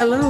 Hello,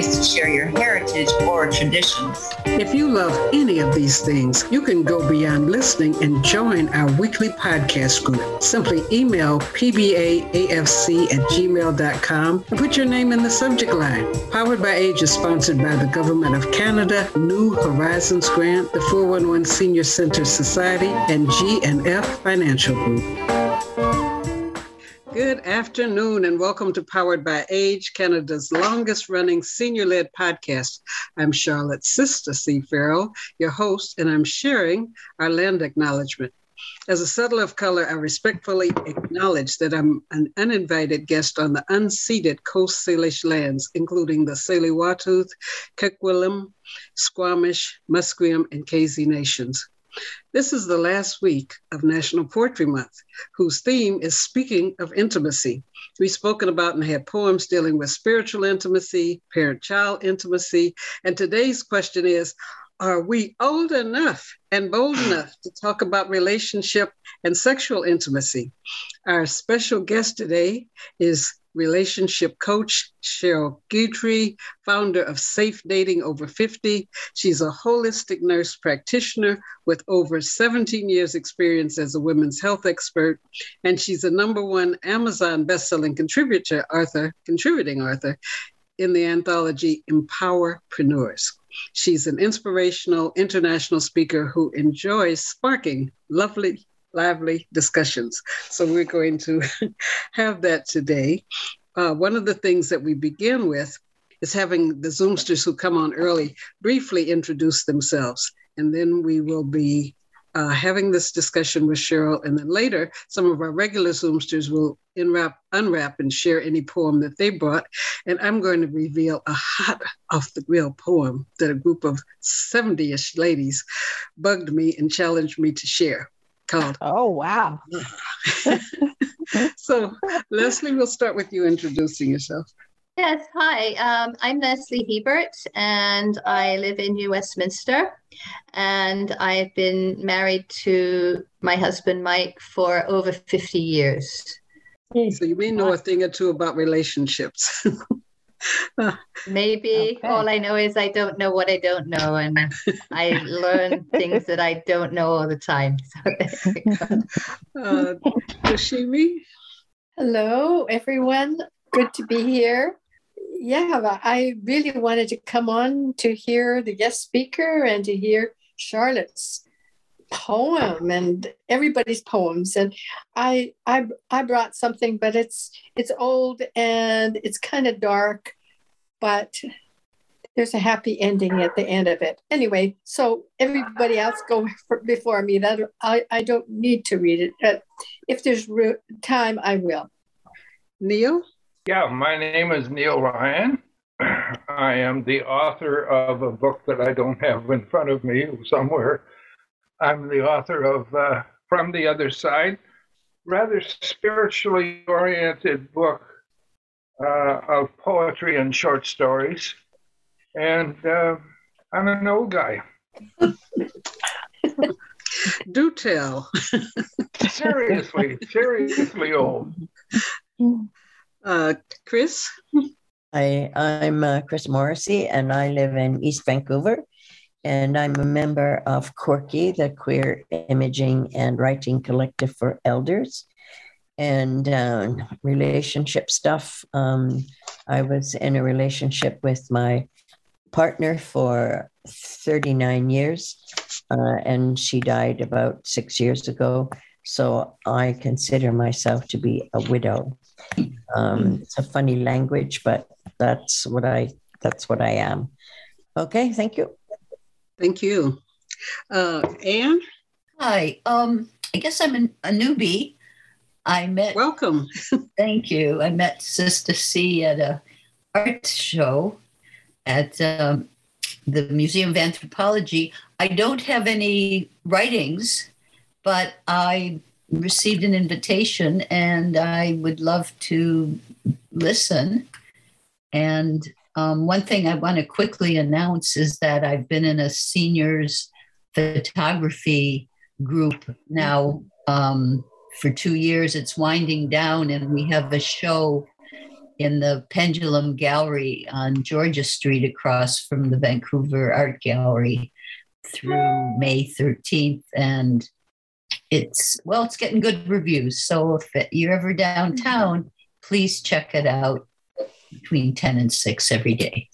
to share your heritage or traditions. If you love any of these things, you can go beyond listening and join our weekly podcast group. Simply email pbaafc at gmail.com and put your name in the subject line. Powered by Age is sponsored by the Government of Canada, New Horizons Grant, the 411 Senior Center Society, and G&F Financial Group. Good afternoon and welcome to Powered by Age, Canada's longest running senior led podcast. I'm Charlotte Sister C. Farrell, your host, and I'm sharing our land acknowledgement. As a settler of color, I respectfully acknowledge that I'm an uninvited guest on the unceded Coast Salish lands, including the Tsleil-Waututh, Squamish, Musqueam, and Katzie nations. This is the last week of National Poetry Month, whose theme is speaking of intimacy. We've spoken about and had poems dealing with spiritual intimacy, parent child intimacy, and today's question is Are we old enough and bold enough to talk about relationship and sexual intimacy? Our special guest today is relationship coach, Cheryl Guidry, founder of Safe Dating Over 50. She's a holistic nurse practitioner with over 17 years experience as a women's health expert. And she's a number one Amazon bestselling contributor, author, contributing author in the anthology Empowerpreneurs. She's an inspirational international speaker who enjoys sparking lovely lively discussions. So we're going to have that today. Uh, one of the things that we begin with is having the Zoomsters who come on early briefly introduce themselves. And then we will be uh, having this discussion with Cheryl. And then later, some of our regular Zoomsters will unwrap, unwrap and share any poem that they brought. And I'm going to reveal a hot off the grill poem that a group of 70 ish ladies bugged me and challenged me to share called. Oh, wow. so, Leslie, we'll start with you introducing yourself. Yes, hi. Um, I'm Leslie Hebert, and I live in New Westminster. And I've been married to my husband Mike for over 50 years. So you may know a thing or two about relationships. Maybe okay. all I know is I don't know what I don't know, and I learn things that I don't know all the time. So uh, Yoshimi? Hello, everyone. Good to be here. Yeah, I really wanted to come on to hear the guest speaker and to hear Charlotte's poem and everybody's poems and I I I brought something but it's it's old and it's kind of dark but there's a happy ending at the end of it. Anyway so everybody else go for, before me that I, I don't need to read it but if there's time I will. Neil? Yeah my name is Neil Ryan. I am the author of a book that I don't have in front of me somewhere I'm the author of uh, From the Other Side, rather spiritually oriented book uh, of poetry and short stories. And uh, I'm an old guy. Do tell. seriously, seriously old. Uh, Chris? I, I'm uh, Chris Morrissey, and I live in East Vancouver and I'm a member of Corky, the Queer Imaging and Writing Collective for Elders, and uh, relationship stuff. Um, I was in a relationship with my partner for 39 years, uh, and she died about six years ago. So I consider myself to be a widow. Um, it's a funny language, but that's what I that's what I am. Okay, thank you. Thank you. Uh, Anne? Hi. Um, I guess I'm an, a newbie. I met. Welcome. thank you. I met Sister C at a art show at um, the Museum of Anthropology. I don't have any writings, but I received an invitation and I would love to listen. And um, one thing I want to quickly announce is that I've been in a seniors photography group now um, for two years. It's winding down, and we have a show in the Pendulum Gallery on Georgia Street across from the Vancouver Art Gallery through May 13th. And it's, well, it's getting good reviews. So if you're ever downtown, please check it out between 10 and 6 every day.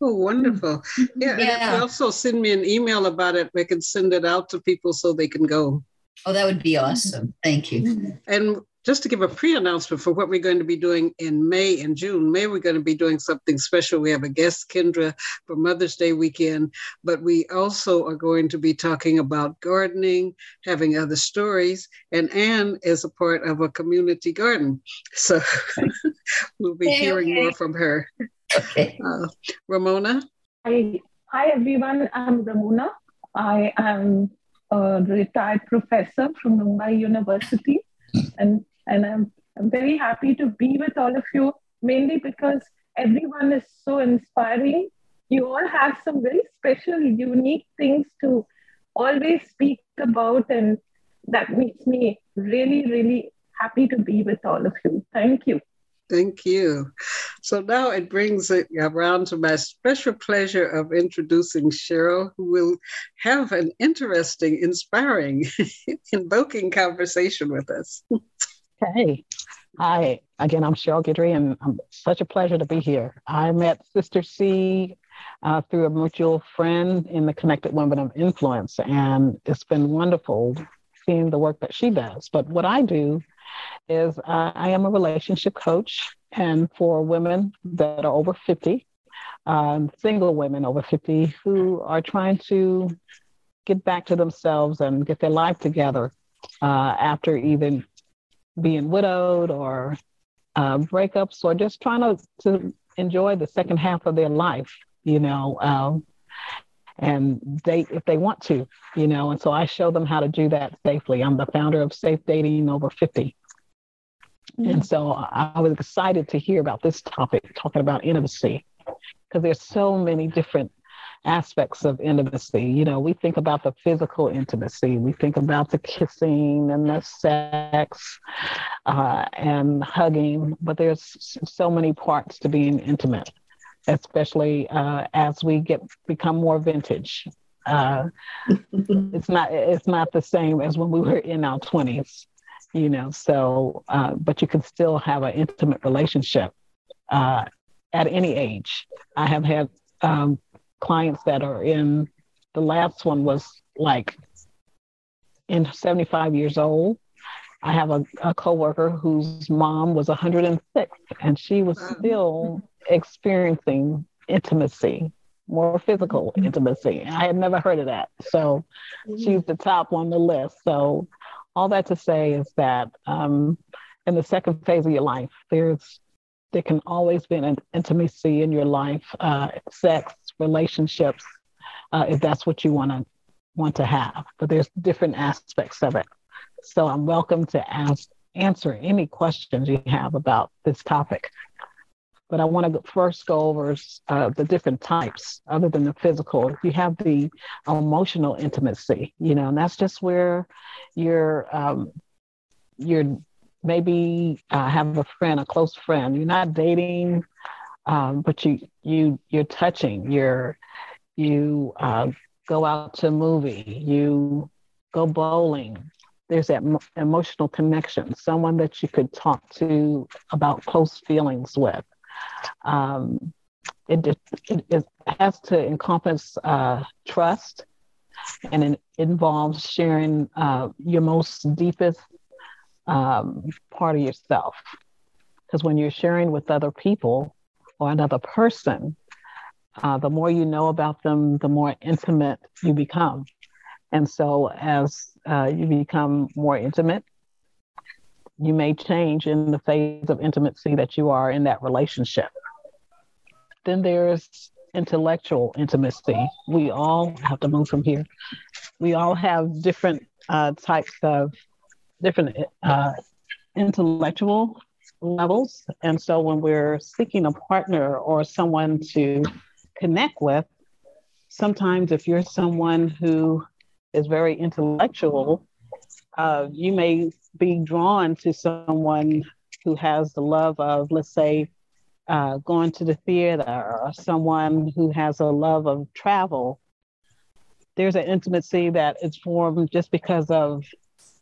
Oh, wonderful. Yeah, yeah. And also send me an email about it. We can send it out to people so they can go. Oh, that would be awesome. Thank you. And just to give a pre-announcement for what we're going to be doing in May and June. May we're going to be doing something special. We have a guest, Kendra, for Mother's Day weekend, but we also are going to be talking about gardening, having other stories, and Anne is a part of a community garden. So we'll be hey, hearing okay. more from her. Okay. Uh, Ramona? Hi. Hi, everyone. I'm Ramona. I am a retired professor from Mumbai University. And and I'm, I'm very happy to be with all of you, mainly because everyone is so inspiring. You all have some very special, unique things to always speak about, and that makes me really, really happy to be with all of you. Thank you. Thank you. So now it brings it around to my special pleasure of introducing Cheryl, who will have an interesting, inspiring, invoking conversation with us. Hey, hi. Again, I'm Cheryl Guidry, and I'm such a pleasure to be here. I met Sister C uh, through a mutual friend in the Connected Women of Influence, and it's been wonderful seeing the work that she does. But what I do is uh, I am a relationship coach, and for women that are over 50, um, single women over 50 who are trying to get back to themselves and get their life together uh, after even being widowed or uh, breakups or just trying to, to enjoy the second half of their life, you know, um, and date if they want to, you know. And so I show them how to do that safely. I'm the founder of Safe Dating Over 50. Mm-hmm. And so I was excited to hear about this topic, talking about intimacy, because there's so many different aspects of intimacy. You know, we think about the physical intimacy, we think about the kissing and the sex uh, and hugging, but there's so many parts to being intimate, especially uh, as we get become more vintage. Uh, it's not it's not the same as when we were in our 20s you know so uh, but you can still have an intimate relationship uh, at any age i have had um, clients that are in the last one was like in 75 years old. I have a, a coworker whose mom was 106 and she was still experiencing intimacy, more physical mm-hmm. intimacy. I had never heard of that. So mm-hmm. she's the top on the list. So all that to say is that um, in the second phase of your life, there's there can always be an intimacy in your life, uh, sex, relationships, uh, if that's what you want to want to have. But there's different aspects of it. So I'm welcome to ask answer any questions you have about this topic. But I want to first go over uh, the different types, other than the physical. You have the emotional intimacy, you know, and that's just where you're um, you're maybe uh, have a friend, a close friend. You're not dating, um, but you you you're touching. You're you uh, go out to a movie. You go bowling. There's that mo- emotional connection. Someone that you could talk to about close feelings with. Um, it, it, it has to encompass uh, trust and it involves sharing uh, your most deepest um, part of yourself. Because when you're sharing with other people or another person, uh, the more you know about them, the more intimate you become. And so, as uh, you become more intimate, you may change in the phase of intimacy that you are in that relationship. Then there's intellectual intimacy. We all have to move from here. We all have different uh, types of different uh, intellectual levels. And so when we're seeking a partner or someone to connect with, sometimes if you're someone who is very intellectual, uh, you may be drawn to someone who has the love of, let's say, uh, going to the theater or someone who has a love of travel. There's an intimacy that is formed just because of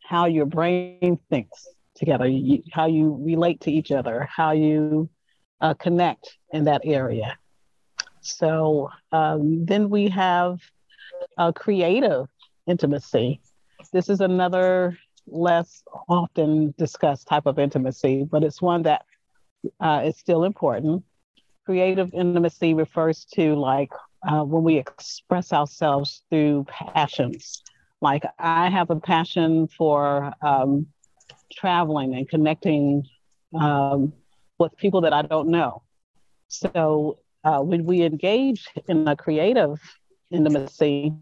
how your brain thinks together, you, how you relate to each other, how you uh, connect in that area. So um, then we have a creative intimacy. This is another less often discussed type of intimacy, but it's one that uh, is still important. Creative intimacy refers to like uh, when we express ourselves through passions. Like I have a passion for um, traveling and connecting um, with people that I don't know. So uh, when we engage in a creative intimacy,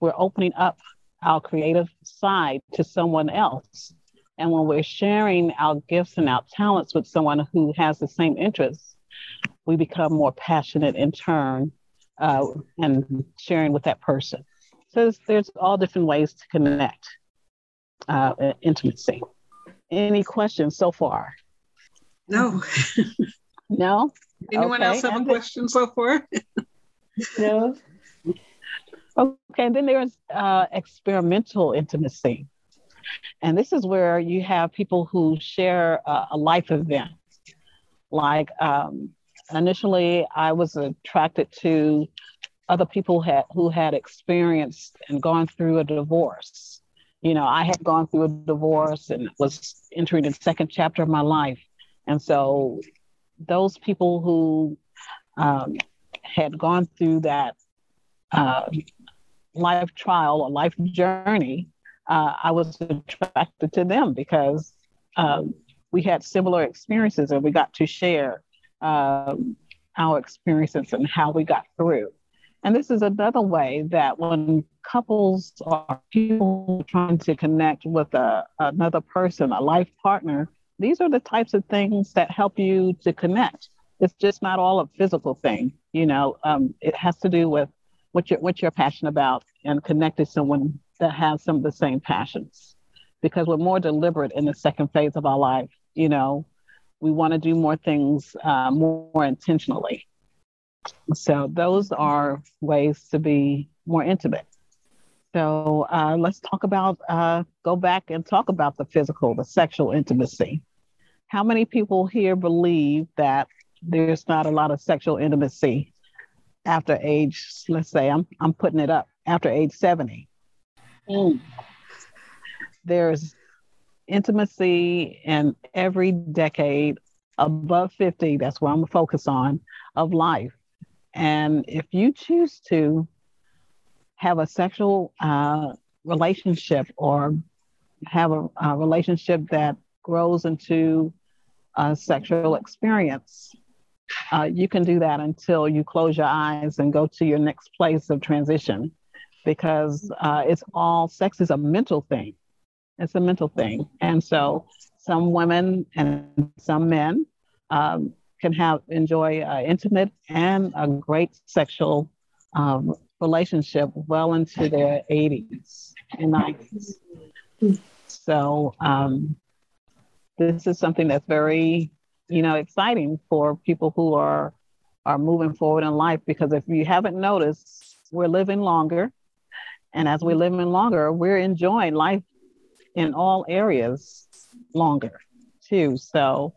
we're opening up our creative side to someone else. And when we're sharing our gifts and our talents with someone who has the same interests, we become more passionate in turn uh, and sharing with that person. So there's, there's all different ways to connect uh, intimacy. Any questions so far? No. no? Anyone okay. else have a question so far? no. Okay, and then there's uh, experimental intimacy. And this is where you have people who share a, a life event. Like um, initially, I was attracted to other people had, who had experienced and gone through a divorce. You know, I had gone through a divorce and was entering the second chapter of my life. And so those people who um, had gone through that uh, life trial or life journey, uh, I was attracted to them because um, we had similar experiences and we got to share um, our experiences and how we got through. And this is another way that when couples or people trying to connect with a, another person, a life partner, these are the types of things that help you to connect. It's just not all a physical thing. You know, um, it has to do with what you're what you're passionate about and connect to someone that has some of the same passions because we're more deliberate in the second phase of our life you know we want to do more things uh, more, more intentionally so those are ways to be more intimate so uh, let's talk about uh, go back and talk about the physical the sexual intimacy how many people here believe that there's not a lot of sexual intimacy after age, let's say, I'm, I'm putting it up, after age 70. Mm. There's intimacy in every decade above 50, that's what I'm gonna focus on, of life. And if you choose to have a sexual uh, relationship or have a, a relationship that grows into a sexual experience, uh, you can do that until you close your eyes and go to your next place of transition because uh, it's all sex is a mental thing. It's a mental thing. And so some women and some men um, can have enjoy intimate and a great sexual um, relationship well into their 80s and 90s. So um, this is something that's very you know, exciting for people who are are moving forward in life because if you haven't noticed, we're living longer. And as we're living longer, we're enjoying life in all areas longer too. So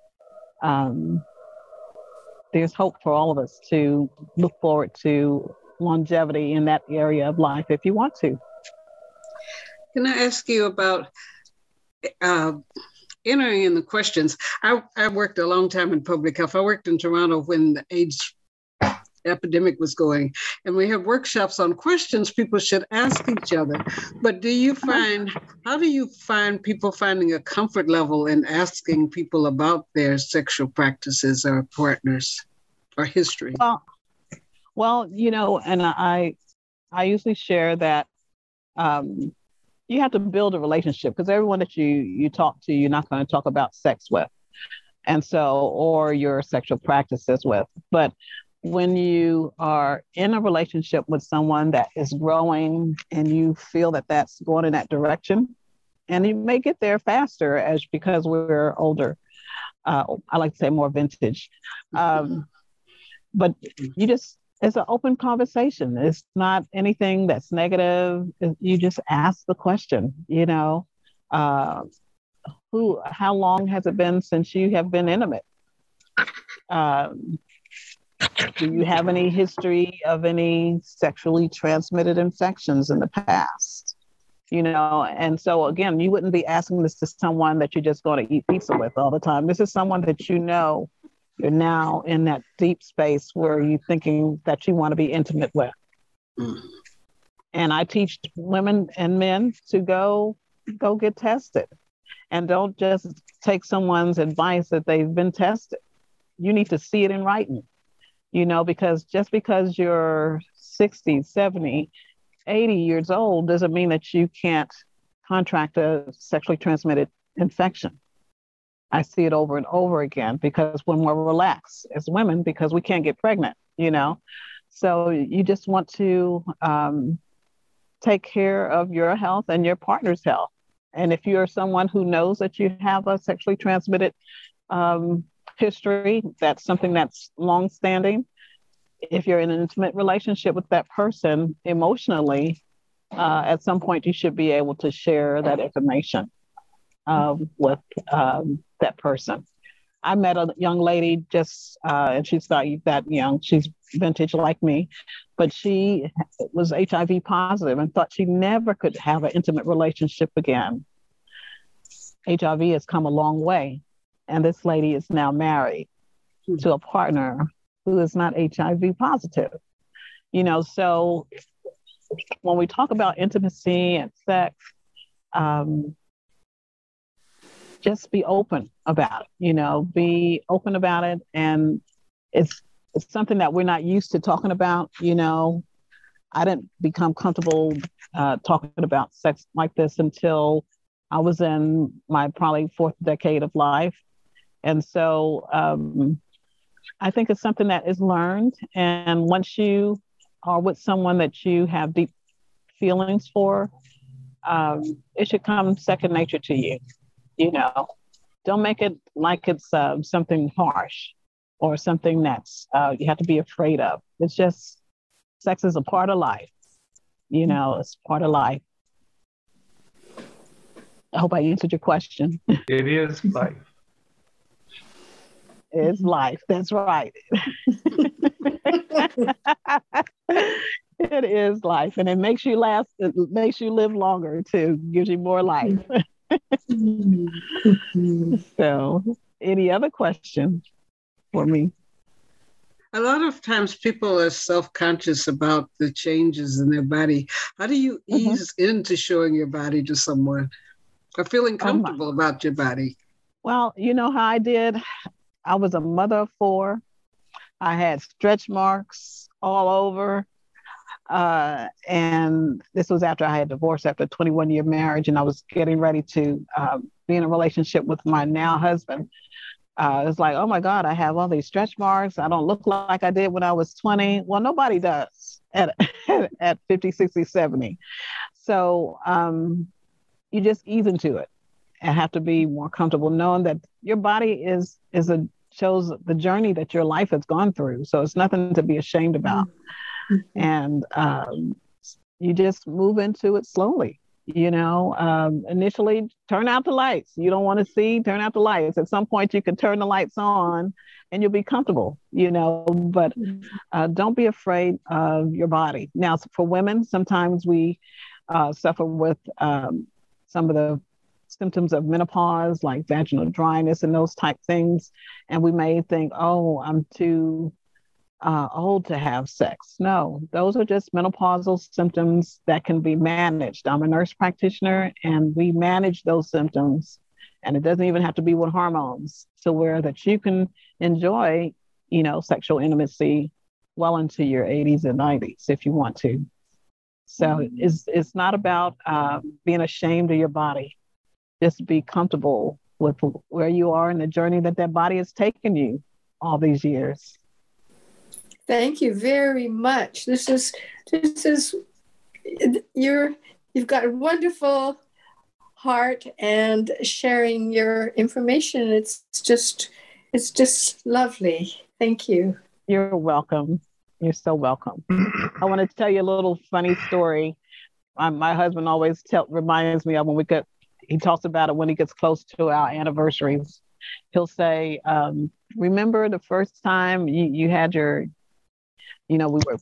um, there's hope for all of us to look forward to longevity in that area of life if you want to. Can I ask you about uh, entering in the questions. I, I worked a long time in public health. I worked in Toronto when the AIDS epidemic was going, and we had workshops on questions people should ask each other. But do you find, how do you find people finding a comfort level in asking people about their sexual practices or partners or history? Well, Well, you know, and I I usually share that um, you have to build a relationship because everyone that you you talk to, you're not going to talk about sex with, and so or your sexual practices with. But when you are in a relationship with someone that is growing and you feel that that's going in that direction, and you may get there faster as because we're older. Uh, I like to say more vintage. Um, but you just it's an open conversation. It's not anything that's negative. You just ask the question, you know, uh, who, how long has it been since you have been intimate? Um, do you have any history of any sexually transmitted infections in the past? You know, and so again, you wouldn't be asking this to someone that you're just going to eat pizza with all the time. This is someone that you know you're now in that deep space where you're thinking that you want to be intimate with. And I teach women and men to go go get tested. And don't just take someone's advice that they've been tested. You need to see it in writing. You know, because just because you're 60, 70, 80 years old doesn't mean that you can't contract a sexually transmitted infection. I see it over and over again because when we're relaxed as women, because we can't get pregnant, you know. So you just want to um, take care of your health and your partner's health. And if you're someone who knows that you have a sexually transmitted um, history, that's something that's long-standing. If you're in an intimate relationship with that person emotionally, uh, at some point you should be able to share that information um, with um, that person. I met a young lady just, uh, and she's not that young. She's vintage like me, but she was HIV positive and thought she never could have an intimate relationship again. HIV has come a long way, and this lady is now married to a partner who is not HIV positive. You know, so when we talk about intimacy and sex, um, just be open about it, you know, be open about it. And it's, it's something that we're not used to talking about, you know. I didn't become comfortable uh, talking about sex like this until I was in my probably fourth decade of life. And so um, I think it's something that is learned. And once you are with someone that you have deep feelings for, um, it should come second nature to you you know? Don't make it like it's uh, something harsh or something that's uh, you have to be afraid of. It's just sex is a part of life you know? It's part of life. I hope i answered your question. It is life it's life that's right it is life and it makes you last it makes you live longer too gives you more life so, any other questions for me? A lot of times people are self conscious about the changes in their body. How do you mm-hmm. ease into showing your body to someone or feeling oh, comfortable um, about your body? Well, you know how I did? I was a mother of four. I had stretch marks all over. Uh, and this was after I had divorced after a 21 year marriage, and I was getting ready to um, be in a relationship with my now husband. Uh, it's like, oh my God, I have all these stretch marks. I don't look like I did when I was 20. Well, nobody does at, at 50, 60, 70. So um, you just ease into it and have to be more comfortable knowing that your body is is a shows the journey that your life has gone through. So it's nothing to be ashamed about. Mm-hmm. And um, you just move into it slowly you know? Um, initially turn out the lights. You don't want to see turn out the lights. At some point you can turn the lights on and you'll be comfortable you know? But uh, don't be afraid of your body. Now for women sometimes we uh, suffer with um, some of the symptoms of menopause like vaginal dryness and those type things and we may think oh i'm too uh, old to have sex. No, those are just menopausal symptoms that can be managed. I'm a nurse practitioner and we manage those symptoms. And it doesn't even have to be with hormones to where that you can enjoy, you know, sexual intimacy well into your 80s and 90s if you want to. So mm-hmm. it's it's not about uh, being ashamed of your body. Just be comfortable with where you are in the journey that that body has taken you all these years. Thank you very much. This is this is you're you've got a wonderful heart and sharing your information. It's just it's just lovely. Thank you. You're welcome. You're so welcome. I want to tell you a little funny story. Um, my husband always tell, reminds me of when we get, he talks about it when he gets close to our anniversaries. He'll say, um, Remember the first time you, you had your, you know, we were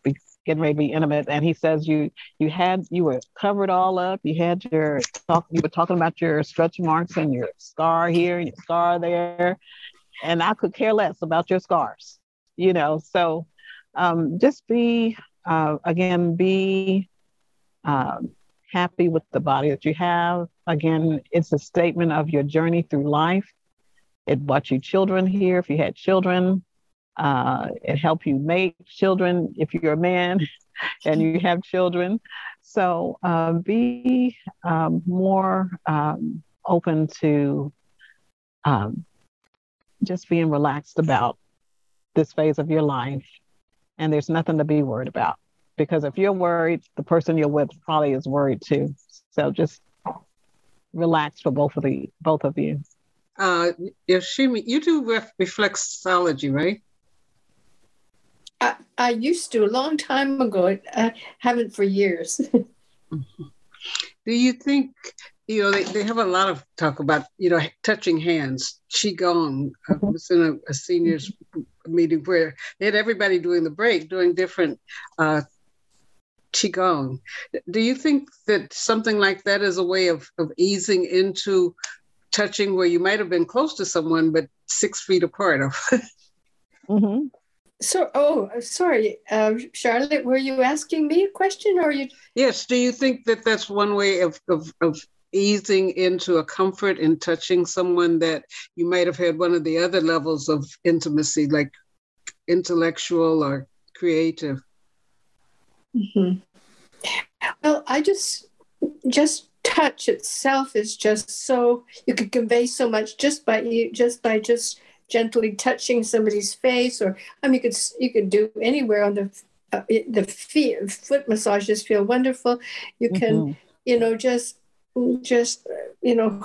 getting ready to be intimate, and he says you you had you were covered all up. You had your talk. You were talking about your stretch marks and your scar here and your scar there, and I could care less about your scars. You know, so um, just be uh, again be um, happy with the body that you have. Again it's a statement of your journey through life. It brought you children here if you had children. Uh, it helped you make children if you're a man and you have children. So uh, be um, more um, open to um, just being relaxed about this phase of your life. And there's nothing to be worried about because if you're worried, the person you're with probably is worried too. So just relax for both of the both of you. Uh, Yoshimi, you do ref- reflexology, right? I, I used to a long time ago. I haven't for years. do you think you know they, they have a lot of talk about you know touching hands qigong i was in a, a seniors meeting where they had everybody doing the break doing different uh, qigong. Do you think that something like that is a way of, of easing into touching where you might have been close to someone but six feet apart? mm-hmm. So, oh, sorry, uh, Charlotte, were you asking me a question or you? Yes. Do you think that that's one way of, of, of easing into a comfort in touching someone that you might have had one of the other levels of intimacy, like intellectual or creative? Mm-hmm. Well, I just, just touch itself is just so you could convey so much just by you, just by just gently touching somebody's face, or I mean, you could you could do anywhere on the uh, the feet, foot massages feel wonderful. You can, mm-hmm. you know, just just you know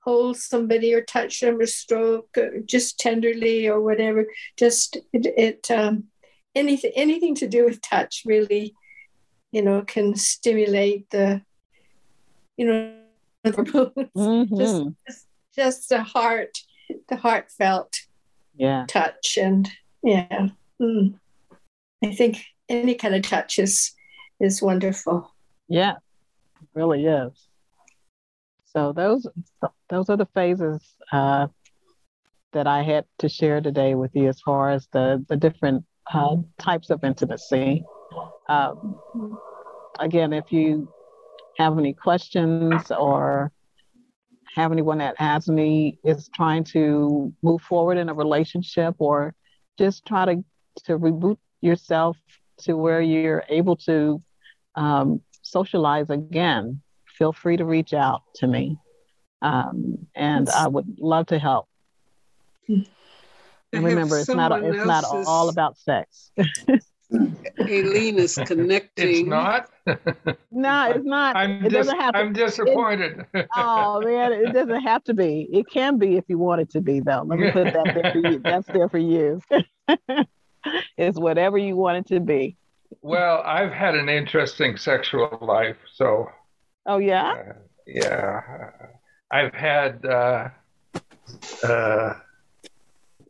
hold somebody or touch them or stroke uh, just tenderly or whatever just it, it um, anything anything to do with touch really you know can stimulate the you know mm-hmm. just, just just the heart the heartfelt yeah touch and yeah mm. i think any kind of touch is is wonderful yeah it really is so those those are the phases uh, that I had to share today with you as far as the the different uh, types of intimacy. Um, again, if you have any questions or have anyone that has any is trying to move forward in a relationship or just try to to reboot yourself to where you're able to um, socialize again feel free to reach out to me. Um, and I would love to help. And remember, it's not it's not all about sex. Aileen is connecting. It's not. no, it's not. I'm it doesn't have to. I'm disappointed. It, oh man, it doesn't have to be. It can be if you want it to be, though. Let me put that there for you. That's there for you. it's whatever you want it to be. Well, I've had an interesting sexual life, so Oh yeah. Uh, yeah, I've had uh, uh,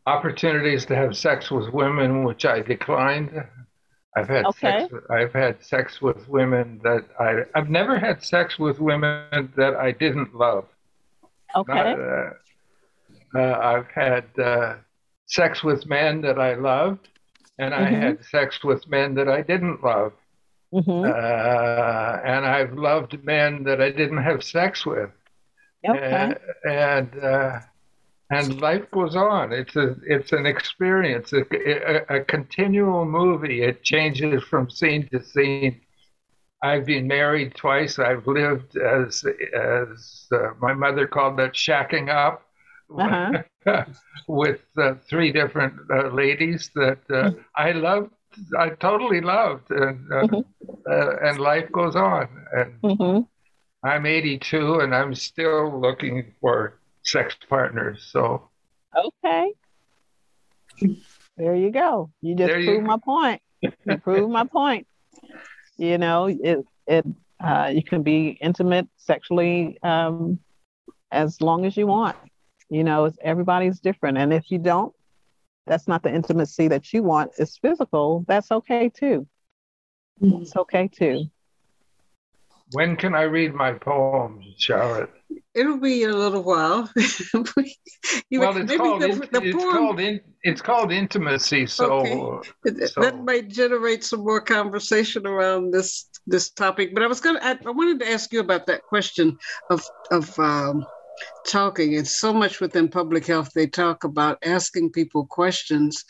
opportunities to have sex with women, which I declined. I've had okay. sex. With, I've had sex with women that I. I've never had sex with women that I didn't love. Okay. Not, uh, uh, I've had uh, sex with men that I loved, and I mm-hmm. had sex with men that I didn't love. Mm-hmm. Uh, and I've loved men that I didn't have sex with. Okay. Uh, and uh, and life goes on. It's a it's an experience, a, a, a continual movie. It changes from scene to scene. I've been married twice. I've lived as as uh, my mother called it shacking up. Uh-huh. with uh, three different uh, ladies that uh, mm-hmm. I loved, I totally loved, and uh, mm-hmm. Uh, and life goes on. And mm-hmm. I'm 82, and I'm still looking for sex partners. So okay, there you go. You just there proved you my point. You proved my point. You know, it it uh, you can be intimate sexually um, as long as you want. You know, everybody's different, and if you don't, that's not the intimacy that you want. It's physical. That's okay too. It's okay too. When can I read my poems, Charlotte? It'll be a little while. you well, it's called, the, the it's, called in, it's called intimacy. So, okay. so, that might generate some more conversation around this this topic. But I was gonna, I, I wanted to ask you about that question of of um, talking. It's so much within public health. They talk about asking people questions.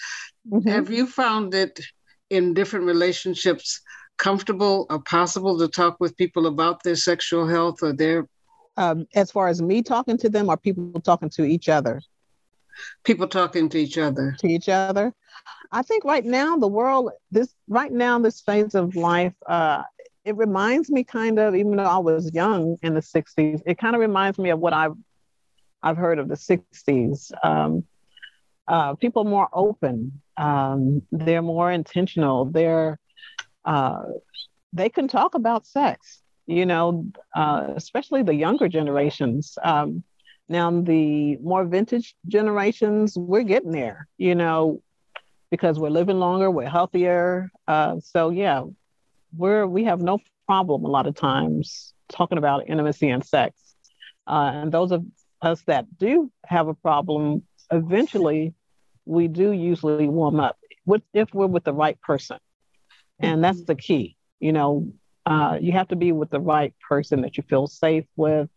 Mm-hmm. Have you found it in different relationships? Comfortable or possible to talk with people about their sexual health or their um, as far as me talking to them or people talking to each other? people talking to each other. To each other? I think right now the world this right now this phase of life uh, it reminds me kind of even though i was young in the 60s it kind of reminds me of what i've i've heard of the 60s um, uh, people more open. Um, they're more intentional. They're uh, they can talk about sex, you know, uh, especially the younger generations. Um, now, the more vintage generations, we're getting there, you know, because we're living longer, we're healthier. Uh, so, yeah, we're we have no problem a lot of times talking about intimacy and sex. Uh, and those of us that do have a problem, eventually, we do usually warm up with, if we're with the right person and that's the key you know uh, you have to be with the right person that you feel safe with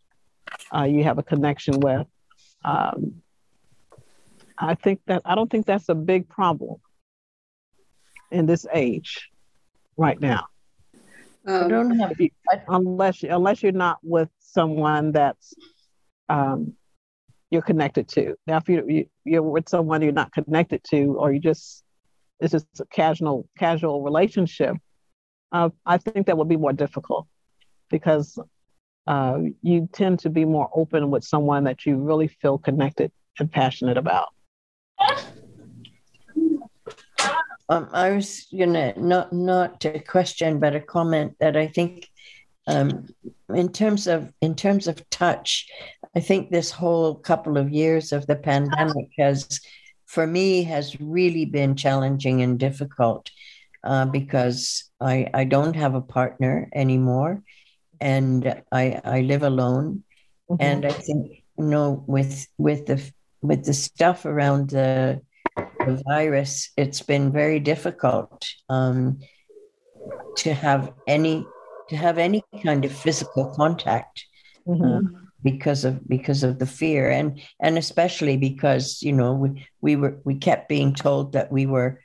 uh, you have a connection with um, i think that i don't think that's a big problem in this age right now um, I don't have, unless unless you're not with someone that's um, you're connected to. Now, if you, you are with someone you're not connected to, or you just it's just a casual casual relationship, uh, I think that would be more difficult because uh, you tend to be more open with someone that you really feel connected and passionate about. Um, I was gonna not not a question, but a comment that I think, um, in terms of in terms of touch, I think this whole couple of years of the pandemic has for me has really been challenging and difficult uh, because I, I don't have a partner anymore and I, I live alone. Mm-hmm. And I think, you know, with, with the, with the stuff around the, the virus, it's been very difficult um, to have any, to have any kind of physical contact. Mm-hmm. Uh, because of because of the fear and and especially because you know we we were we kept being told that we were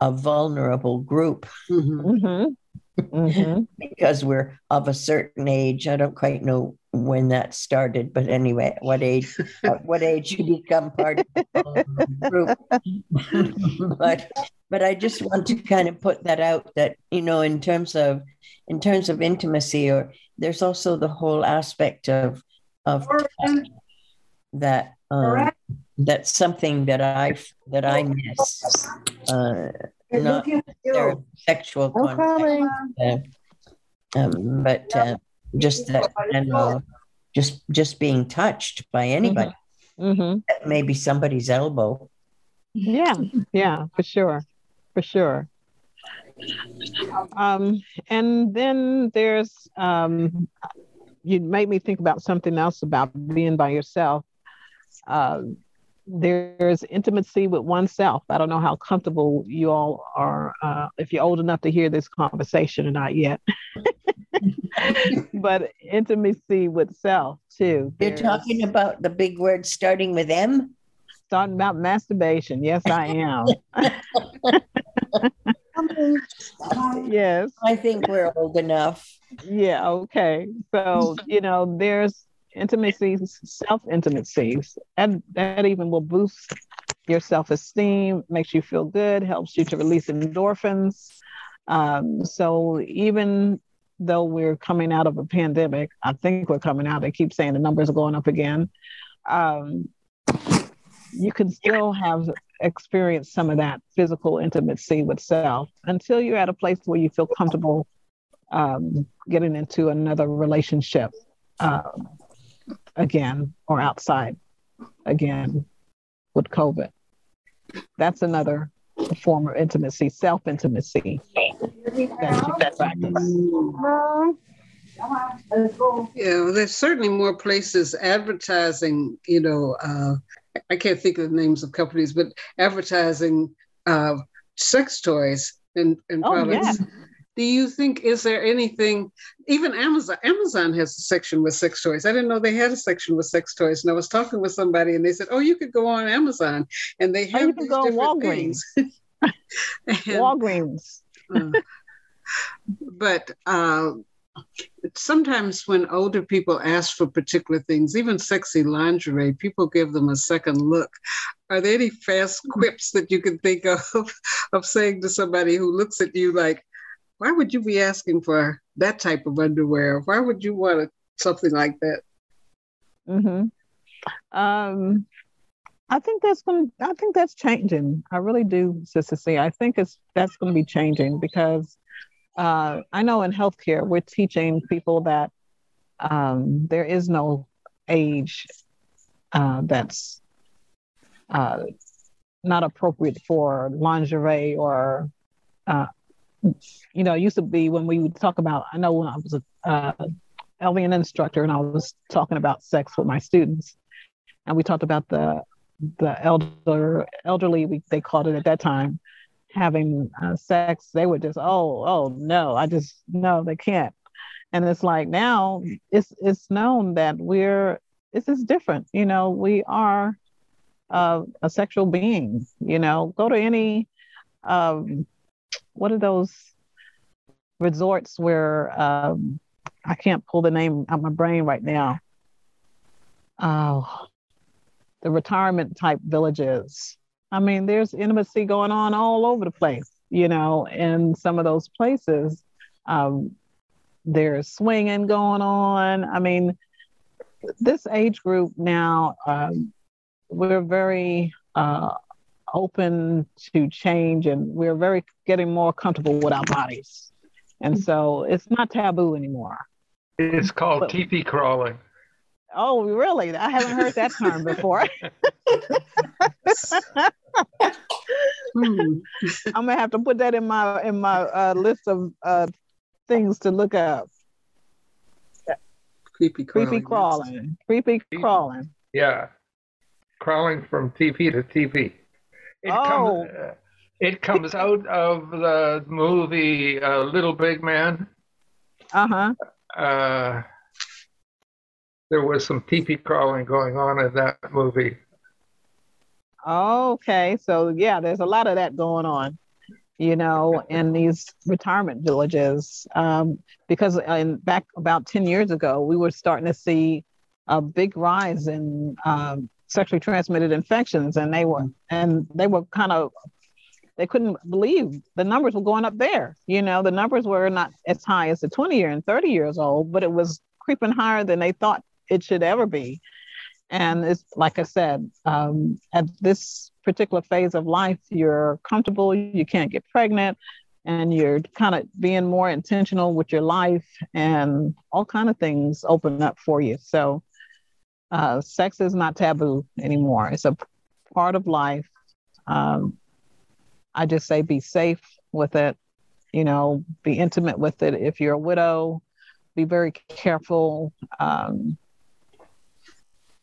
a vulnerable group mm-hmm. Mm-hmm. mm-hmm. because we're of a certain age i don't quite know when that started but anyway at what age at what age you become part of the group but but i just want to kind of put that out that you know in terms of in terms of intimacy or there's also the whole aspect of of that um, that's something that I that I miss. Uh, not sexual contact, uh, um, but uh, just that general, just just being touched by anybody, mm-hmm. maybe somebody's elbow. Yeah, yeah, for sure, for sure. Um, and then there's um, you made me think about something else about being by yourself. Uh, there's intimacy with oneself. I don't know how comfortable you all are, uh, if you're old enough to hear this conversation or not yet. but intimacy with self too. You're talking about the big word starting with M? talking about masturbation. Yes, I am. yes. I think we're old enough. Yeah, okay. So, you know, there's intimacy, self intimacy, and that even will boost your self esteem, makes you feel good, helps you to release endorphins. Um, so, even though we're coming out of a pandemic, I think we're coming out. They keep saying the numbers are going up again. Um, you can still have experienced some of that physical intimacy with self until you're at a place where you feel comfortable um, getting into another relationship um, again or outside again with COVID. That's another form of intimacy, self intimacy. Yeah, there's certainly more places advertising, you know, uh, I can't think of the names of companies, but advertising uh, sex toys and, and Oh, products. yeah. Do you think is there anything? Even Amazon, Amazon has a section with sex toys. I didn't know they had a section with sex toys. And I was talking with somebody, and they said, "Oh, you could go on Amazon, and they Oh, have you can go on different Walgreens. things." And, Walgreens. uh, but uh, sometimes when older people ask for particular things, even sexy lingerie, people give them a second look. Are there any fast quips that you can think of of saying to somebody who looks at you like, why would you be asking for that type of underwear? Why would you want something like that? Mm-hmm. Um, I think that's going. I think that's changing. I really do, Sister C. I think it's that's going to be changing because uh, I know in healthcare we're teaching people that um, there is no age uh, that's uh, not appropriate for lingerie or uh, you know. It used to be when we would talk about. I know when I was a uh, LVN instructor and I was talking about sex with my students, and we talked about the the elder elderly we, they called it at that time having uh, sex they would just oh oh no i just no they can't. And it's like now it's it's known that we're this is different you know we are uh, a sexual being you know. Go to any um what are those resorts where um i can't pull the name out my brain right now. Oh the retirement type villages. I mean, there's intimacy going on all over the place, you know, in some of those places. Um, there's swinging going on. I mean, this age group now, um, we're very uh, open to change and we're very getting more comfortable with our bodies. And so it's not taboo anymore. It's called But- teepee crawling. Oh, really? I haven't heard that term before. Hmm. I'm gonna have to put that in my in my uh, list of uh, things to look up. Creepy crawling. Creepy crawling, creepy crawling. Yeah, crawling from teepee to teepee. It Oh. comes. Uh, it comes out of the movie uh, Little Big Man. Uh-huh. Uh huh. There was some teepee crawling going on in that movie. Okay, so yeah, there's a lot of that going on, you know, in these retirement villages. Um, because in back about 10 years ago, we were starting to see a big rise in um, sexually transmitted infections, and they were and they were kind of they couldn't believe the numbers were going up there. You know, the numbers were not as high as the 20 year and 30 years old, but it was creeping higher than they thought it should ever be. And it's like I said, um, at this particular phase of life, you're comfortable, you can't get pregnant, and you're kind of being more intentional with your life, and all kind of things open up for you. So, uh, sex is not taboo anymore. It's a part of life. Um, I just say be safe with it. You know, be intimate with it. If you're a widow, be very careful. Um,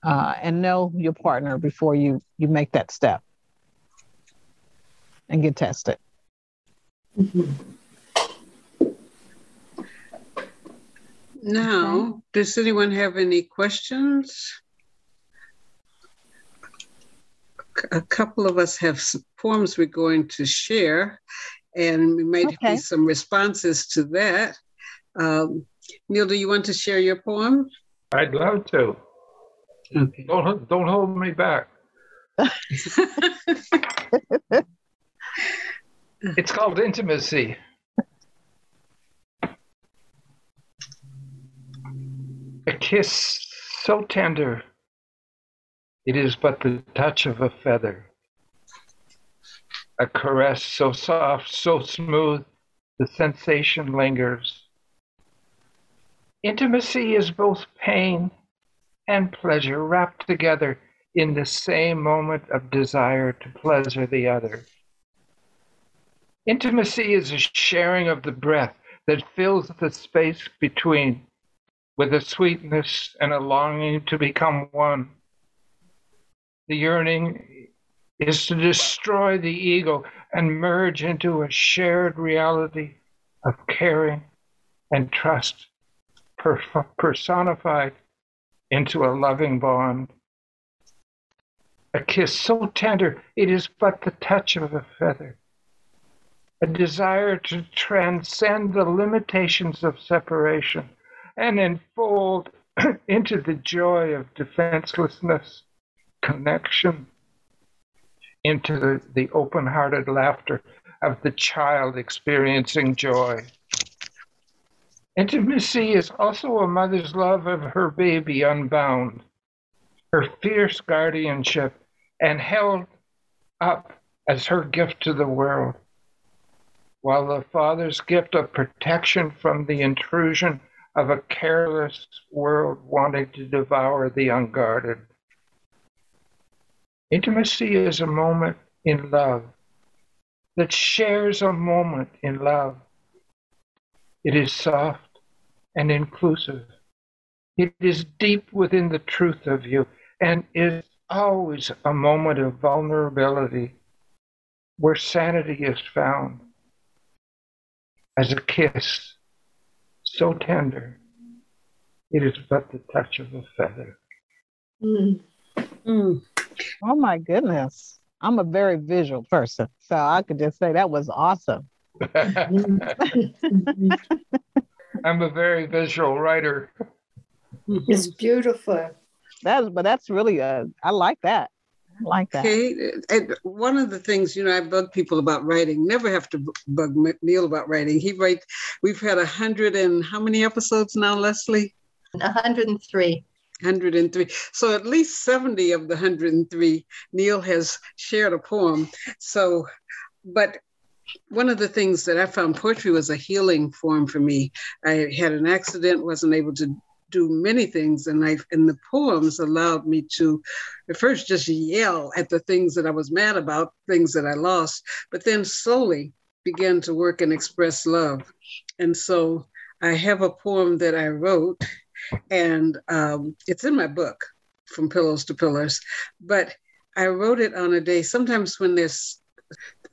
uh, and know your partner before you you make that step and get tested. Now, does anyone have any questions? a couple of us have some poems we're going to share, and we might okay. be some responses to that. Um, Neil, do you want to share your poem? I'd love to. Okay. Don't don't hold me back. it's called intimacy. A kiss so tender, it is but the touch of a feather. A caress so soft, so smooth, the sensation lingers. Intimacy is both pain and pleasure wrapped together in the same moment of desire to pleasure the other. Intimacy is a sharing of the breath that fills the space between with a sweetness and a longing to become one. The yearning is to destroy the ego and merge into a shared reality of caring and trust, personified into a loving bond. A kiss so tender it is but the touch of a feather. A desire to transcend the limitations of separation and enfold into the joy of defenselessness, connection, into the, the open hearted laughter of the child experiencing joy. Intimacy is also a mother's love of her baby unbound, her fierce guardianship, and held up as her gift to the world, while the father's gift of protection from the intrusion of a careless world wanting to devour the unguarded. Intimacy is a moment in love that shares a moment in love. It is soft and inclusive. It is deep within the truth of you and is always a moment of vulnerability where sanity is found. As a kiss, so tender, it is but the touch of a feather. Mm. Mm. Oh my goodness. I'm a very visual person, so I could just say that was awesome. I'm a very visual writer. It's beautiful. That's but that's really a, I like that. I like that. Okay, and one of the things you know I bug people about writing. Never have to bug Neil about writing. He writes. We've had a hundred and how many episodes now, Leslie? 103. 103. So at least 70 of the 103, Neil has shared a poem. So, but one of the things that I found poetry was a healing form for me. I had an accident, wasn't able to do many things, and I and the poems allowed me to at first just yell at the things that I was mad about, things that I lost, but then slowly began to work and express love. And so I have a poem that I wrote, and um, it's in my book, From Pillows to Pillars, but I wrote it on a day. Sometimes when there's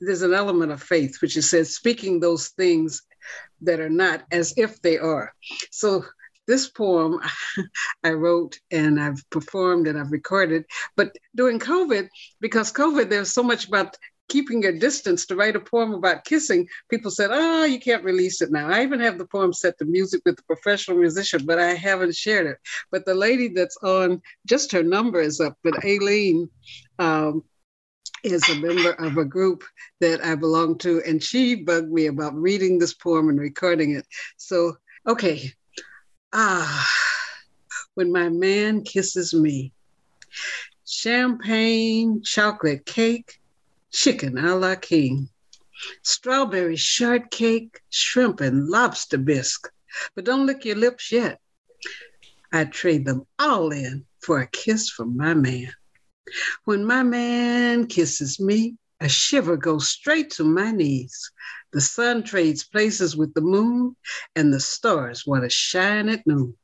there's an element of faith, which is says speaking those things that are not as if they are. So this poem I wrote and I've performed and I've recorded, but during COVID, because COVID, there's so much about keeping your distance to write a poem about kissing, people said, oh, you can't release it now. I even have the poem set to music with a professional musician, but I haven't shared it. But the lady that's on, just her number is up, but Aileen, um, is a member of a group that I belong to, and she bugged me about reading this poem and recording it. So, okay. Ah, when my man kisses me, champagne, chocolate cake, chicken a la king, strawberry shortcake, shrimp, and lobster bisque. But don't lick your lips yet. I'd trade them all in for a kiss from my man. When my man kisses me, a shiver goes straight to my knees. The sun trades places with the moon, and the stars want to shine at noon.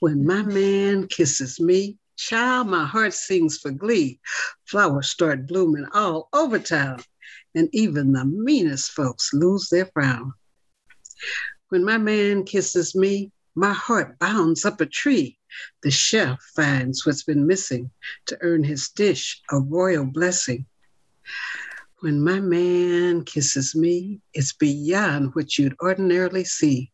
When my man kisses me, child, my heart sings for glee. Flowers start blooming all over town, and even the meanest folks lose their frown. When my man kisses me, my heart bounds up a tree. The chef finds what's been missing to earn his dish a royal blessing. When my man kisses me, it's beyond what you'd ordinarily see.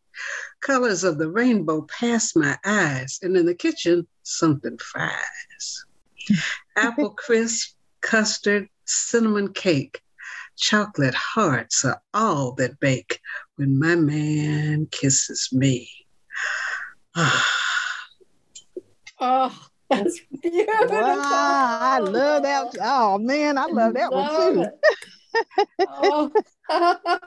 Colors of the rainbow pass my eyes, and in the kitchen, something fries. Apple crisp, custard, cinnamon cake, chocolate hearts are all that bake when my man kisses me. oh, that's beautiful. Wow, I love that. Oh man, I love that love one too. oh.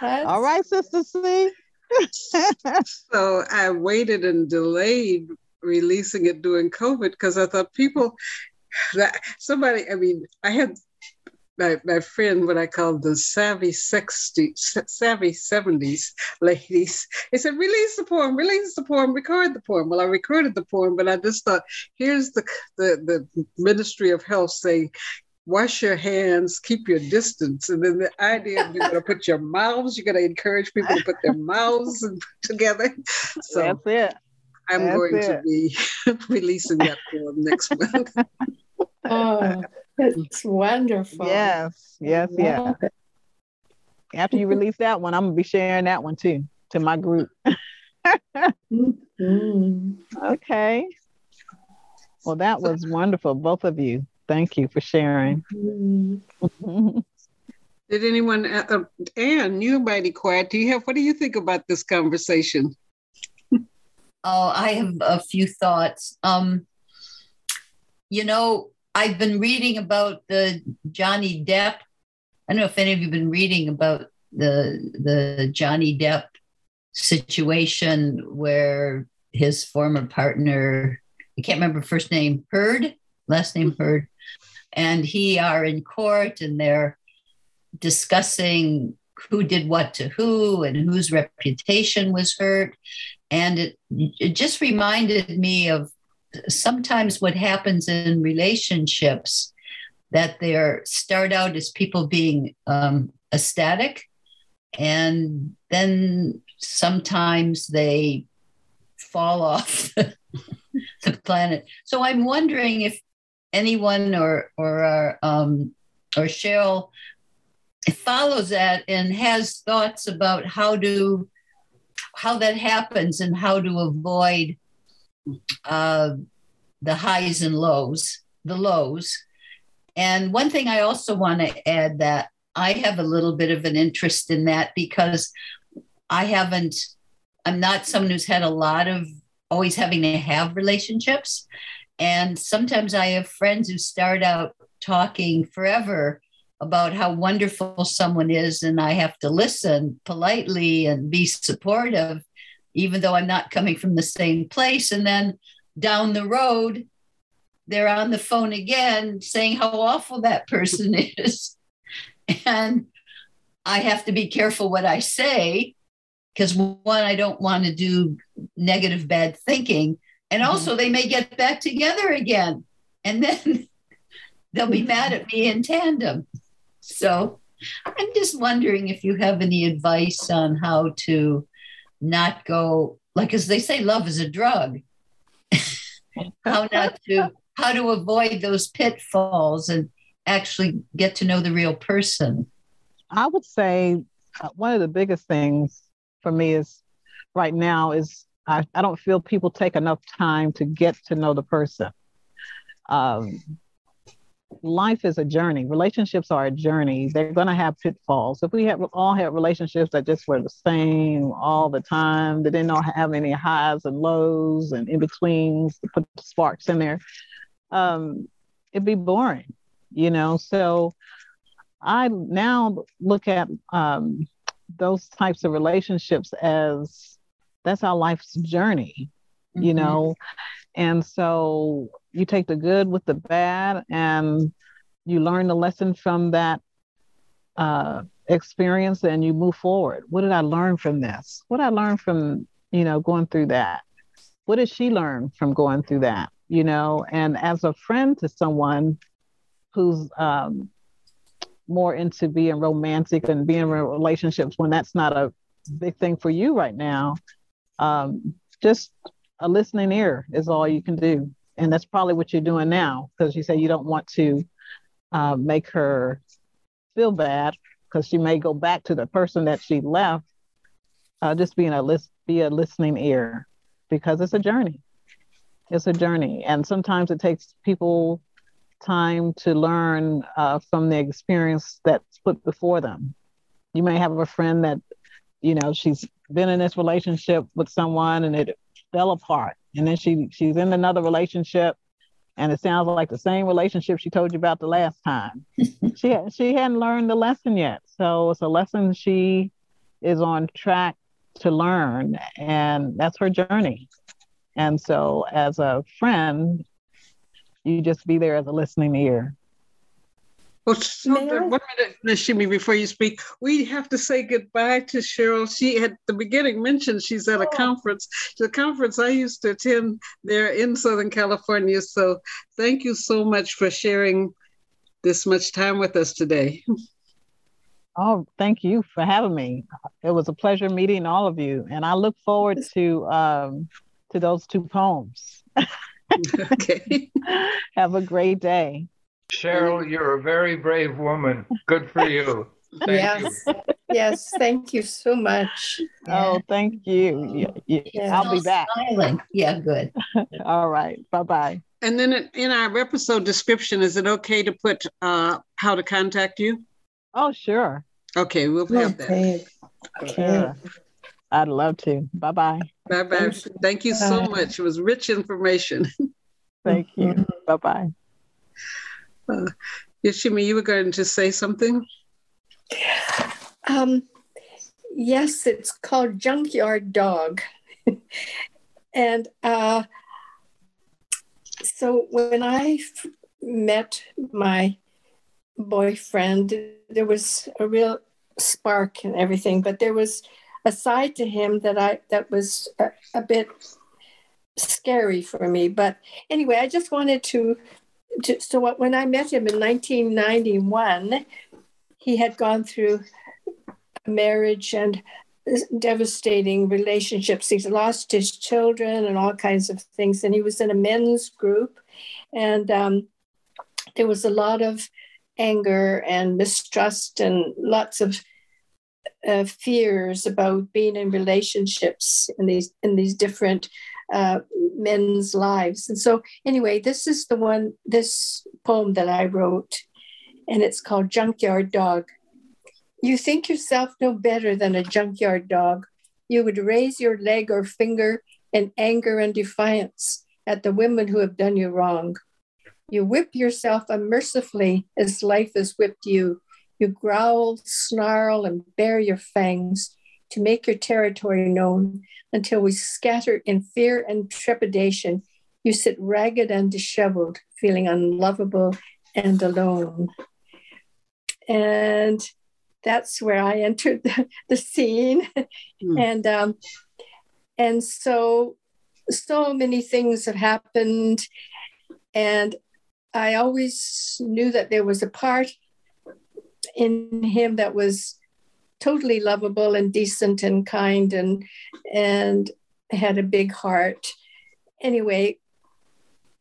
All right, Sister C. so I waited and delayed releasing it during COVID because I thought people that somebody, I mean, I had my, my friend, what I call the savvy 60, savvy 70s ladies, they said, release the poem, release the poem, record the poem. Well, I recorded the poem, but I just thought, here's the, the, the Ministry of Health saying, wash your hands, keep your distance. And then the idea of you're going to put your mouths, you're going to encourage people to put their mouths together. So That's it. I'm That's going it. to be releasing that poem next month. Oh, it's wonderful. Yes, yes, yes. After you release that one, I'm gonna be sharing that one too to my group. Mm. Okay. Well, that was wonderful, both of you. Thank you for sharing. Mm. Did anyone, uh, uh, Anne, you mighty quiet. Do you have, what do you think about this conversation? Oh, I have a few thoughts. Um, you know, I've been reading about the Johnny Depp. I don't know if any of you have been reading about the the Johnny Depp situation where his former partner, I can't remember first name, Heard, last name Heard, and he are in court and they're discussing who did what to who and whose reputation was hurt. And it, it just reminded me of sometimes what happens in relationships that they start out as people being um, ecstatic and then sometimes they fall off the planet. So i'm wondering if anyone or or uh, um, or cheryl follows that and has thoughts about how to how that happens and how to avoid uh, the highs and lows, the lows. And one thing I also want to add that I have a little bit of an interest in that because I haven't, I'm not someone who's had a lot of always having to have relationships. And sometimes I have friends who start out talking forever about how wonderful someone is, and I have to listen politely and be supportive, even though I'm not coming from the same place. And then down the road, they're on the phone again saying how awful that person is. and I have to be careful what I say because one, I don't want to do negative, bad thinking. And also, mm-hmm. they may get back together again. And then they'll be mad at me in tandem. So I'm just wondering if you have any advice on how to not go, like, as they say, love is a drug. how not to, how to avoid those pitfalls and actually get to know the real person. I would say uh, one of the biggest things for me is right now is I, I don't feel people take enough time to get to know the person. Um, life is a journey. Relationships are a journey. They're going to have pitfalls. If we have all had relationships that just were the same all the time, they didn't have any highs and lows and in betweens to put sparks in there, um, it'd be boring, you know. So I now look at um, those types of relationships as that's our life's journey, mm-hmm. you know. And so you take the good with the bad and you learn the lesson from that uh, experience and you move forward. What did I learn from this? What I learn from, you know, going through that? What did she learn from going through that? You know, and as a friend to someone who's um, more into being romantic and being in relationships when that's not a big thing for you right now, um, just a listening ear is all you can do. And that's probably what you're doing now because you say you don't want to uh, make her feel bad because she may go back to the person that she left. Uh, just being a list, be a listening ear because it's a journey. It's a journey, and sometimes it takes people time to learn uh, from the experience that's put before them. You may have a friend that, you know, she's been in this relationship with someone and it fell apart, and then she she's in another relationship, and it sounds like the same relationship she told you about the last time. she she hadn't learned the lesson yet, so it's a lesson she is on track to learn, and that's her journey. And so, as a friend, you just be there as a listening ear. Well, one minute, Nashimi, before you speak, we have to say goodbye to Cheryl. She at the beginning mentioned she's at a oh. conference. The conference I used to attend there in Southern California. So thank you so much for sharing this much time with us today. Oh, thank you for having me. It was a pleasure meeting all of you, and I look forward to um, to those two poems. okay. Have a great day. Cheryl, you're a very brave woman. Good for you. Thank yes. You. yes. Thank you so much. Oh, thank you. Yeah. yeah. I'll be back. Smiling. Yeah, good. All right. Bye bye. And then in our episode description, is it okay to put uh, how to contact you? Oh, sure. Okay, we'll have okay. that. Okay. Sure. I'd love to. Bye bye. Bye bye. Thank you so much. It was rich information. Thank you. Bye bye. Uh, Yoshimi, you were going to say something? Um, yes, it's called Junkyard Dog. and uh, so when I f- met my boyfriend, there was a real spark and everything, but there was a side to him that I that was a, a bit scary for me. But anyway, I just wanted to, to so when I met him in 1991, he had gone through marriage and devastating relationships. He's lost his children and all kinds of things. And he was in a men's group, and um, there was a lot of anger and mistrust and lots of uh, fears about being in relationships in these in these different uh, men's lives. And so, anyway, this is the one this poem that I wrote, and it's called Junkyard Dog. You think yourself no better than a junkyard dog. You would raise your leg or finger in anger and defiance at the women who have done you wrong. You whip yourself unmercifully as life has whipped you. You growl, snarl, and bare your fangs to make your territory known until we scatter in fear and trepidation. You sit ragged and disheveled, feeling unlovable and alone. And that's where I entered the, the scene. Mm. and um, and so so many things have happened. And I always knew that there was a part in him that was totally lovable and decent and kind and and had a big heart. Anyway,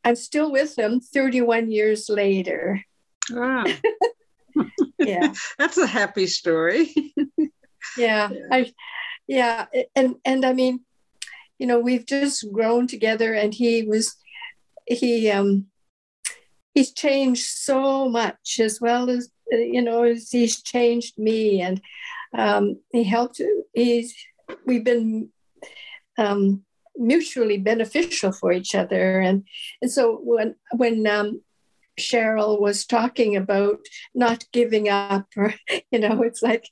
I'm still with him 31 years later. Wow. yeah. That's a happy story. yeah. I yeah, and and I mean, you know, we've just grown together and he was he um he's changed so much as well as you know as he's changed me and um, he helped he's we've been um, mutually beneficial for each other. And and so when when um, cheryl was talking about not giving up or you know it's like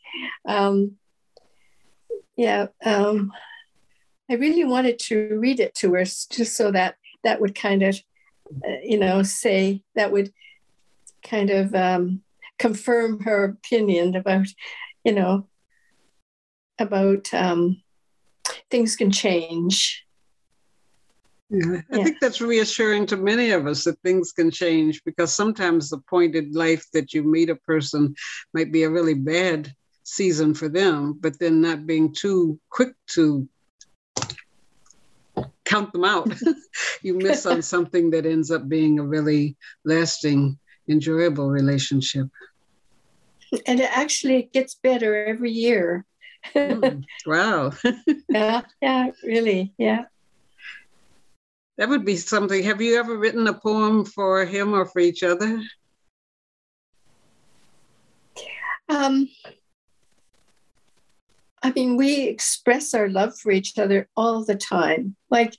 um, yeah um, i really wanted to read it to her just so that that would kind of uh, you know say that would kind of um, confirm her opinion about, you know, about um, things can change. Yeah, I yeah. think that's reassuring to many of us that things can change because sometimes the point in life that you meet a person might be a really bad season for them, but then not being too quick to count them out, you miss on something that ends up being a really lasting, enjoyable relationship. And it actually gets better every year. Mm, wow. yeah, yeah, really, yeah. That would be something. Have you ever written a poem for him or for each other? Um, I mean, we express our love for each other all the time. Like,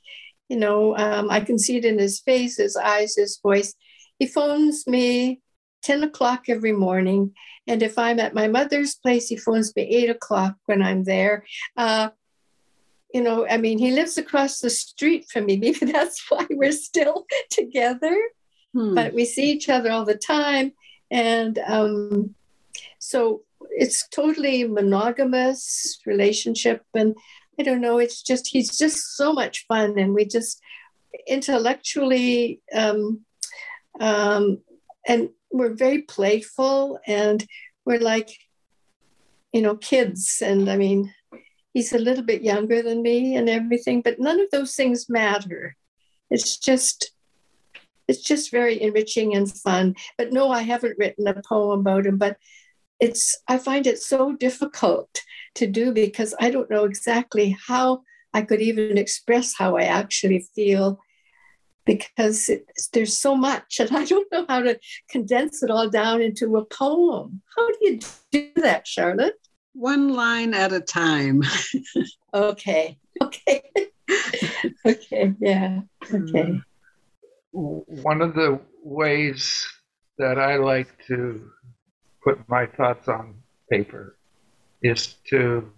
you know, um, I can see it in his face, his eyes, his voice. He phones me 10 o'clock every morning. And if I'm at my mother's place, he phones me 8 o'clock when I'm there. Uh, you know, I mean, he lives across the street from me. Maybe that's why we're still together. Hmm. But we see each other all the time. And um, so it's totally monogamous relationship and i don't know it's just he's just so much fun and we just intellectually um, um, and we're very playful and we're like you know kids. And i mean he's a little bit younger than me and everything but none of those things matter. It's just it's just very enriching and fun. But no i haven't written a poem about him but it's I find it so difficult to do because I don't know exactly how I could even express how I actually feel because it, there's so much and I don't know how to condense it all down into a poem. How do you do that, Charlotte? One line at a time. okay. Okay. okay. Yeah. Okay. One of the ways that I like to put my thoughts on paper is to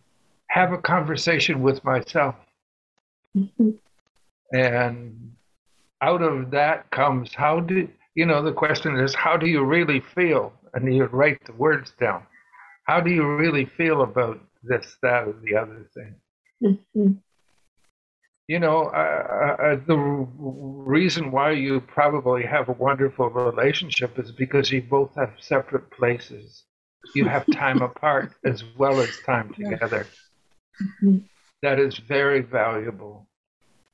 have a conversation with myself. Mm-hmm. And out of that comes how do you know the question is how do you really feel and you write the words down how do you really feel about this that or the other thing mm-hmm you know, uh, uh, the reason why you probably have a wonderful relationship is because you both have separate places. You have time apart as well as time together. Mm-hmm. That is very valuable.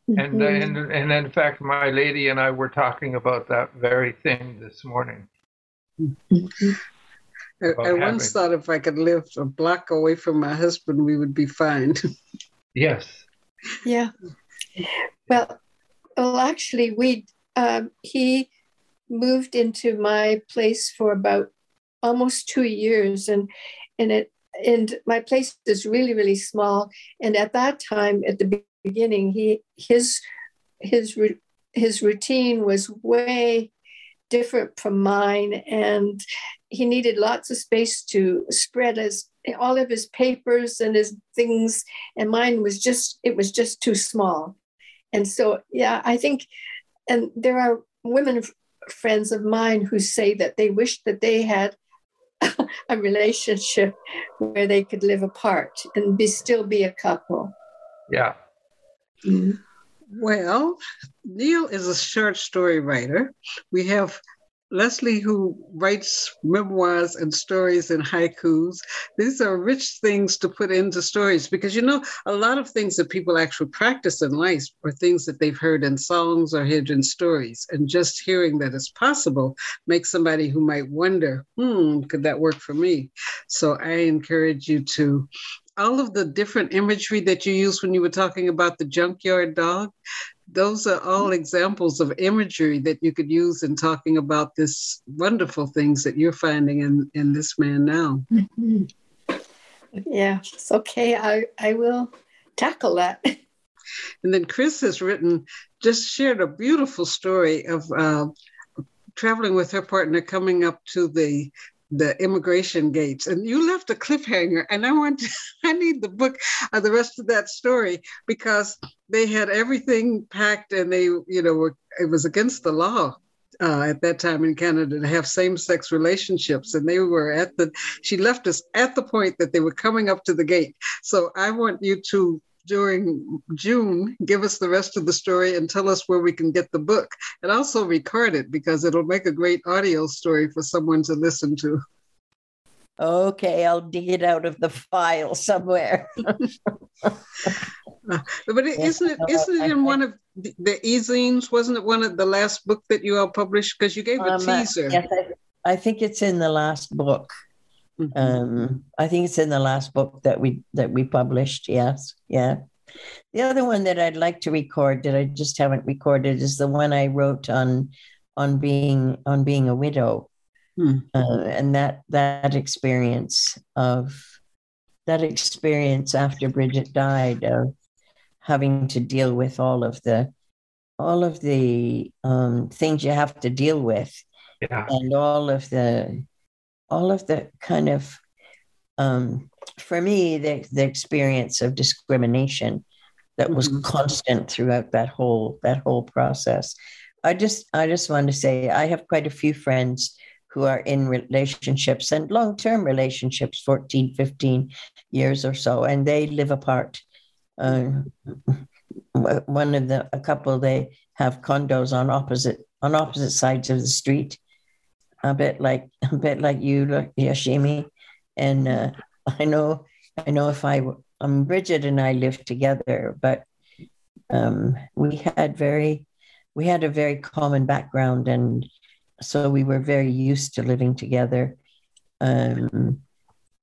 Mm-hmm. And, and and in fact, my lady and I were talking about that very thing this morning. Mm-hmm. I, I once thought if I could live a block away from my husband, we would be fine. yes. Yeah. Well, well, actually, we um, he moved into my place for about almost two years, and and it and my place is really really small. And at that time, at the beginning, he his his his routine was way different from mine, and he needed lots of space to spread his all of his papers and his things and mine was just it was just too small and so, yeah, I think, and there are women friends of mine who say that they wish that they had a relationship where they could live apart and be still be a couple. Yeah. Mm-hmm. Well, Neil is a short story writer. We have Leslie, who writes memoirs and stories and haikus, these are rich things to put into stories because you know, a lot of things that people actually practice in life are things that they've heard in songs or heard in stories. And just hearing that it's possible makes somebody who might wonder, hmm, could that work for me? So I encourage you to all of the different imagery that you used when you were talking about the junkyard dog, those are all examples of imagery that you could use in talking about this wonderful things that you're finding in, in this man now. Mm-hmm. Yeah, it's okay. I, I will tackle that. And then Chris has written, just shared a beautiful story of uh, traveling with her partner coming up to the the immigration gates and you left a cliffhanger and i want to, i need the book the rest of that story because they had everything packed and they you know were it was against the law uh, at that time in Canada to have same-sex relationships, and they were at the. She left us at the point that they were coming up to the gate. So I want you to during June, give us the rest of the story and tell us where we can get the book. And also record it because it'll make a great audio story for someone to listen to. Okay, I'll dig it out of the file somewhere. Uh, but isn't it isn't it in one of the, e-zines? Wasn't it one of the last book that you all published? Because you gave a um, uh, teaser. yes, I, I, think it's in the last book. Mm-hmm. Um, I think it's in the last book that we that we published. Yes, yeah. The other one that I'd like to record that I just haven't recorded is the one I wrote on on being on being a widow, hmm. uh, and that that experience of that experience after Bridget died of having to deal with all of the all of the um, things you have to deal with, yeah. and all of the all of the kind of um, for me the, the experience of discrimination that was mm-hmm. constant throughout that whole that whole process. I just i just want to say i have quite a few friends who are in relationships and long-term relationships 14 15 years or so and they live apart. Uh, one of the a couple they have condos on opposite on opposite sides of the street a bit like a bit like you Yoshimi. And uh, i know i know if i um bridget and i lived together but um we had very we had a very common background and so we were very used to living together. Um,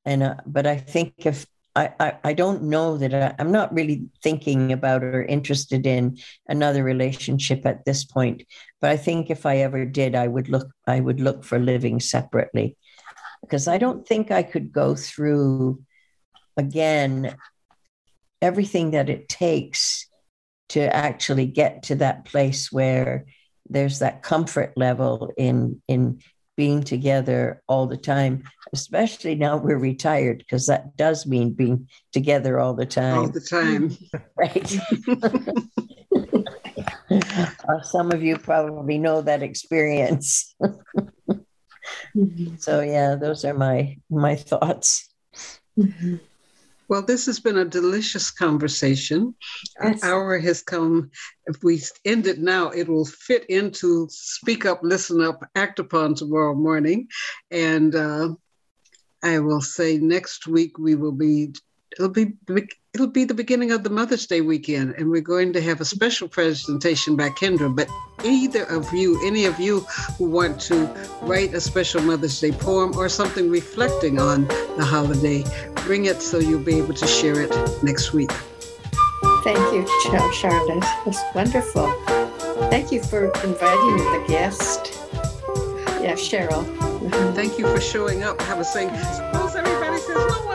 and uh, but i think if I, I, don't know that I, I'm not really thinking about or interested in another relationship at this point. But I think if I ever did, I would look I would look for living separately, because I don't think I could go through again everything that it takes to actually get to that place where there's that comfort level in in being together all the time especially now we're retired because that does mean being together all the time. All the time. Right. Uh, some of you probably know that experience. So yeah those are my my thoughts. Mm-hmm. Well, this has been a delicious conversation. Yes. An hour has come. If we end it now, it will fit into Speak Up, Listen Up, Act Upon tomorrow morning. And uh, I will say next week we will be it'll be it'll be the beginning of the Mother's Day weekend, and we're going to have a special presentation by Kendra. But either of you, any of you who want to write a special Mother's Day poem or something reflecting on the holiday, bring it so you'll be able to share it next week. Thank you, Charlotte. It's wonderful. Thank you for inviting the guest. Yeah, Cheryl. Thank you for showing up. I was saying, suppose everybody says,